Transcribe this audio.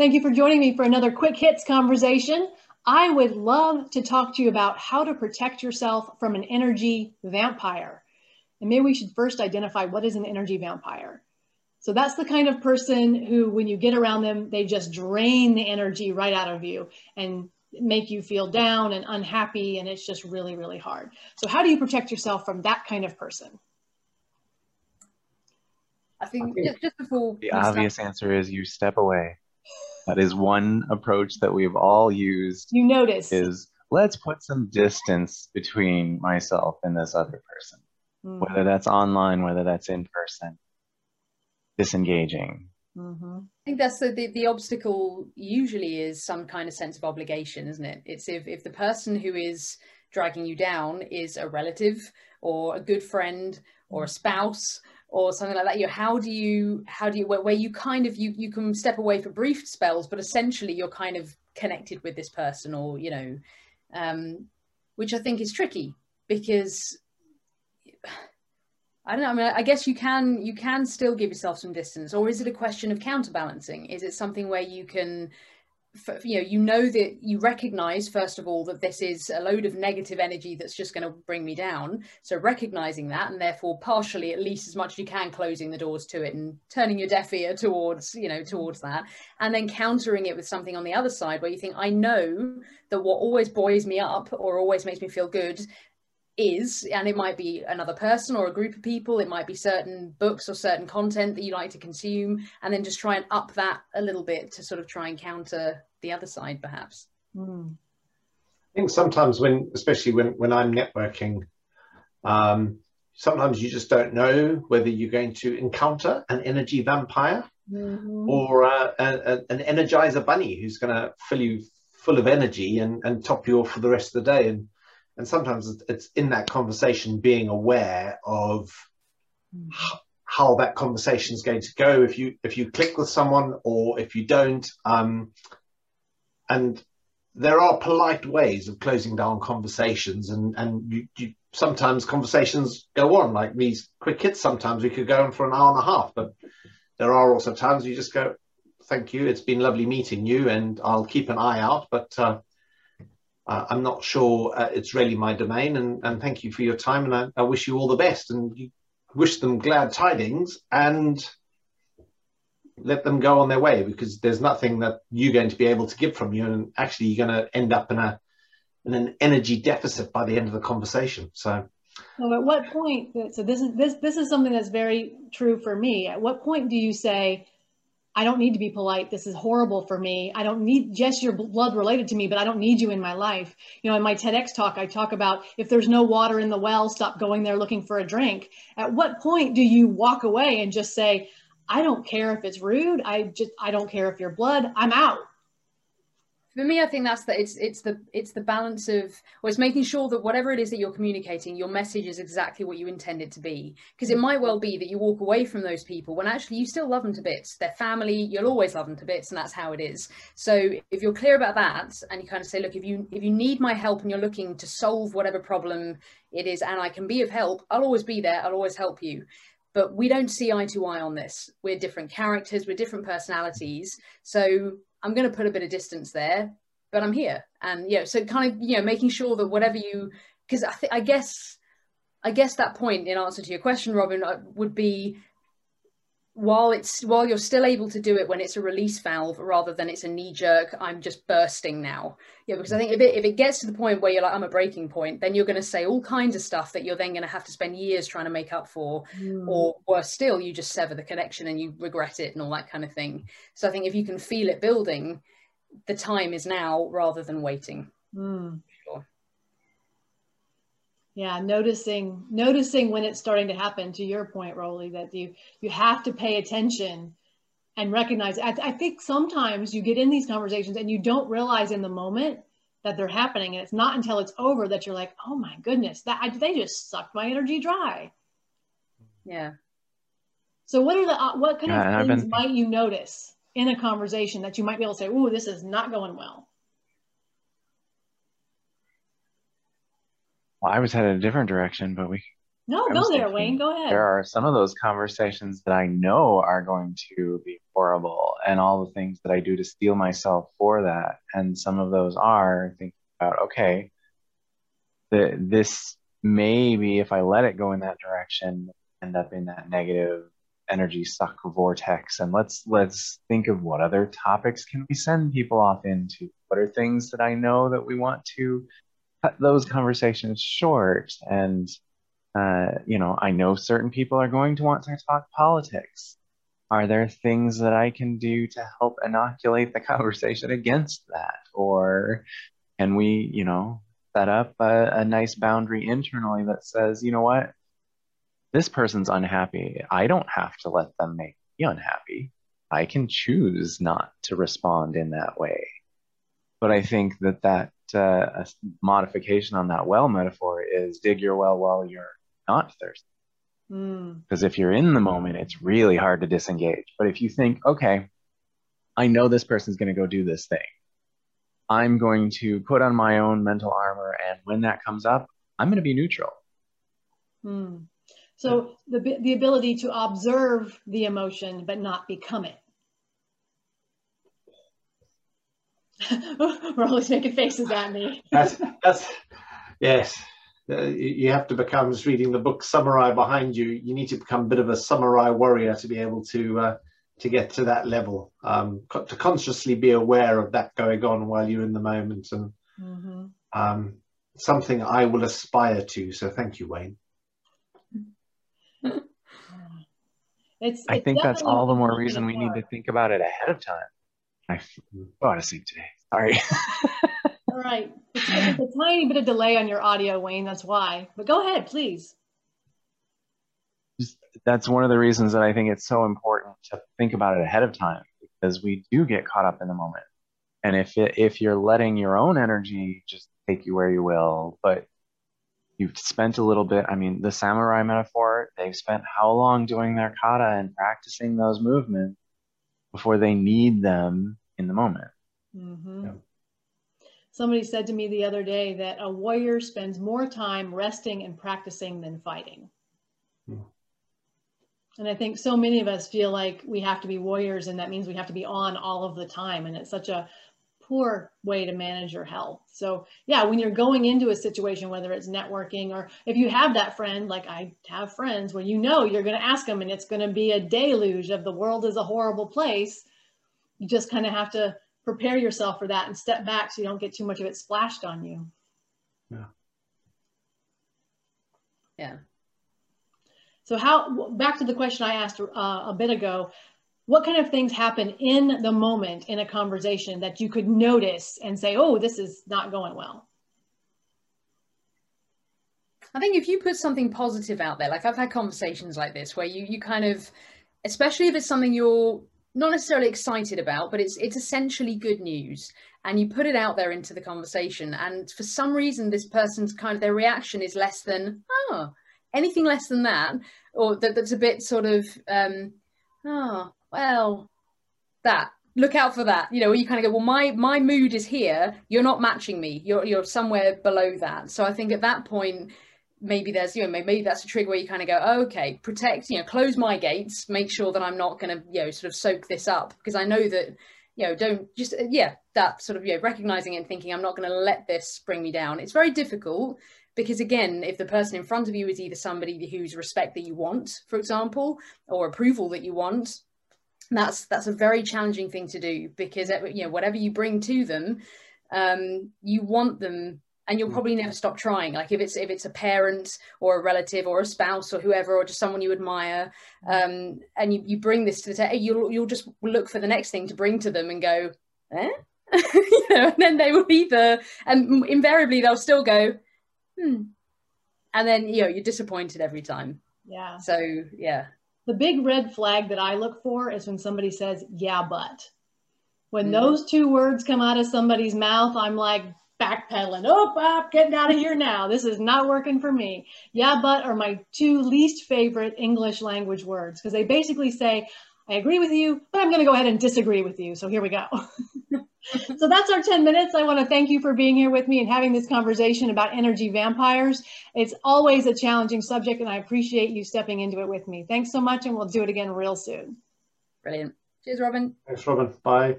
Thank you for joining me for another quick hits conversation. I would love to talk to you about how to protect yourself from an energy vampire. And maybe we should first identify what is an energy vampire. So that's the kind of person who, when you get around them, they just drain the energy right out of you and make you feel down and unhappy. And it's just really, really hard. So, how do you protect yourself from that kind of person? I think, I think just before the obvious start. answer is you step away. That is one approach that we've all used. You notice is let's put some distance between myself and this other person, mm-hmm. whether that's online, whether that's in person, disengaging. Mm-hmm. I think that's the, the, the obstacle. Usually, is some kind of sense of obligation, isn't it? It's if if the person who is dragging you down is a relative or a good friend or a spouse or something like that you know how do you how do you where, where, you kind of you you can step away for brief spells but essentially you're kind of connected with this person or you know um which i think is tricky because i don't know i mean i guess you can you can still give yourself some distance or is it a question of counterbalancing? Is it something where you can you know you know that you recognize first of all that this is a load of negative energy that's just going to bring me down. So recognizing that and therefore partially at least as much as you can closing the doors to it and turning your deaf ear towards you know towards that. And then countering it with something on the other side where you think i know that what always buoys me up or always makes me feel good is and it might be another person or a group of people it might be certain books or certain content that you like to consume and then just try and up that a little bit to sort of try and counter the other side perhaps mm. i think sometimes when especially when when i'm networking um, sometimes you just don't know whether you're going to encounter an energy vampire mm-hmm. or uh, a, a, an energizer bunny who's going to fill you full of energy and, and top you off for the rest of the day and and sometimes it's in that conversation being aware of how that conversation is going to go if you if you click with someone or if you don't. Um, and there are polite ways of closing down conversations and and you, you, sometimes conversations go on like these quick hits sometimes we could go on for an hour and a half but there are also times you just go thank you it's been lovely meeting you and i'll keep an eye out but uh, uh, I'm not sure uh, it's really my domain. And, and thank you for your time. And I, I wish you all the best and wish them glad tidings and let them go on their way because there's nothing that you're going to be able to give from you. And actually, you're going to end up in a in an energy deficit by the end of the conversation. So. So at what point? So this is this this is something that's very true for me. At what point do you say, I don't need to be polite. This is horrible for me. I don't need, yes, your blood related to me, but I don't need you in my life. You know, in my TEDx talk, I talk about if there's no water in the well, stop going there looking for a drink. At what point do you walk away and just say, I don't care if it's rude. I just, I don't care if you're blood. I'm out for me i think that's that it's it's the it's the balance of or it's making sure that whatever it is that you're communicating your message is exactly what you intend it to be. Because it might well be that you walk away from those people when actually you still love them to bits. They're family you'll always love them to bits and that's how it is. So if you're clear about that and you kind of say look if you if you need my help and you're looking to solve whatever problem it is and i can be of help i'll always be there i'll always help you. But we don't see eye to eye on this. We're different characters we're different personalities. So I'm going to put a bit of distance there, but I'm here. And, yeah, so kind of, you know, making sure that whatever you, because I, th- I guess, I guess that point in answer to your question, Robyn, uh, would be while it's while you're still able to do it when it's a release valve rather than it's a knee jerk i'm just bursting now. Yeah because i think if it, if it gets to the point where you're like i'm a breaking point then you're going to say all kinds of stuff that you're then going to have to spend years trying to make up for. Mm. or worse still you just sever the connection and you regret it and all that kind of thing. So i think if you can feel it building the time is now rather than waiting. Mm yeah noticing noticing when it's starting to happen to your point Rowley that you you have to pay attention and recognize I, I think sometimes you get in these conversations and you don't realize in the moment that they're happening and it's not until it's over that you're like oh my goodness that I, they just sucked my energy dry. Yeah. So what are the uh, what kind yeah, of things been... might you notice in a conversation that you might be able to say oh this is not going well Well, I was headed a different direction, but we No, go there, thinking, Wayne. Go ahead. There are some of those conversations that I know are going to be horrible, and all the things that I do to steel myself for that. And some of those are thinking about, okay, the, this maybe if I let it go in that direction, end up in that negative energy suck vortex. And let's let's think of what other topics can we send people off into. What are things that I know that we want to cut those conversations short and uh, you know, I know certain people are going to want to talk politics. Are there things that I can do to help inoculate the conversation against that? Or can we, you know, set up a, a nice boundary internally that says, you know what, this person's unhappy. I don't have to let them make me unhappy. I can choose not to respond in that way. But I think that that uh, modification on that well metaphor is dig your well while you're not thirsty. Because mm. if you're in the moment, it's really hard to disengage. But if you think, okay, I know this person's going to go do this thing, I'm going to put on my own mental armor, and when that comes up, I'm going to be neutral. Mm. So the the ability to observe the emotion but not become it. We're always making faces at me. that's that's yes. Uh, you have to become just reading the book samurai behind you. You need to become a bit of a samurai warrior to be able to uh, to get to that level. Um, co- to consciously be aware of that going on while you're in the moment and mm-hmm. um, something i will aspire to. So thank you wayne. It's, i think that's all the more reason we need to think about it ahead of time i oh, to sleep today sorry All right. It's, it's a tiny bit of delay on your audio, Wayne. That's why. But go ahead, please. That's one of the reasons that I think it's so important to think about it ahead of time because we do get caught up in the moment. And if it, if you're letting your own energy just take you where you will, but you've spent a little bit, I mean, the samurai metaphor, they've spent how long doing their kata and practicing those movements before they need them in the moment. Mm-hmm. Yeah. Somebody said to me the other day that a warrior spends more time resting and practicing than fighting. Hmm. And I think so many of us feel like we have to be warriors and that means we have to be on all of the time. And it's such a poor way to manage your health. So yeah, when you're going into a situation, whether it's networking or if you have that friend, like I have friends where you know you're going to ask them and it's going to be a deluge of the world is a horrible place. You just kind of have to prepare yourself for that and step back so you don't get too much of it splashed on you. Yeah. Yeah. So how, back to the question I asked uh, a bit ago, what kind of things happen in the moment in a conversation that you could notice and say, oh, this is not going well? I think if you put something positive out there, like I've had conversations like this where you you kind of, especially if it's something you're not necessarily excited about, but it's it's essentially good news. And you put it out there into the conversation, and for some reason, this person's kind of their reaction is less than oh, anything less than that, or that, that's a bit sort of um, oh well, that look out for that. You know, you kind of go, well, my my mood is here. You're not matching me. You're you're somewhere below that. So I think at that point maybe there's you know maybe that's a trigger where you kind of go oh, okay protect you know close my gates make sure that i'm not going to you know sort of soak this up. Because i know that you know don't just uh, yeah that sort of you know recognizing and thinking i'm not going to let this bring me down. It's very difficult because again if the person in front of you is either somebody whose respect that you want for example or approval that you want that's that's a very challenging thing to do because uh, you know whatever you bring to them um, you want them and you'll mm. probably never stop trying like if it's if it's a parent or a relative or a spouse or whoever or just someone you admire mm. um, and you, you bring this to the table you'll you'll just look for the next thing to bring to them and go eh? you know and then they will either and invariably they'll still go hmm and then you know you're disappointed every time yeah so yeah the big red flag that i look for is when somebody says yeah but when mm. those two words come out of somebody's mouth i'm like backpedaling. Oh, I'm getting out of here now. This is not working for me. Yeah, but are my two least favorite English language words because they basically say, I agree with you, but I'm going to go ahead and disagree with you. So here we go. so that's our 10 minutes. I want to thank you for being here with me and having this conversation about energy vampires. It's always a challenging subject, and I appreciate you stepping into it with me. Thanks so much, and we'll do it again real soon. Brilliant. Cheers, Robyn. Thanks, Robyn. Bye.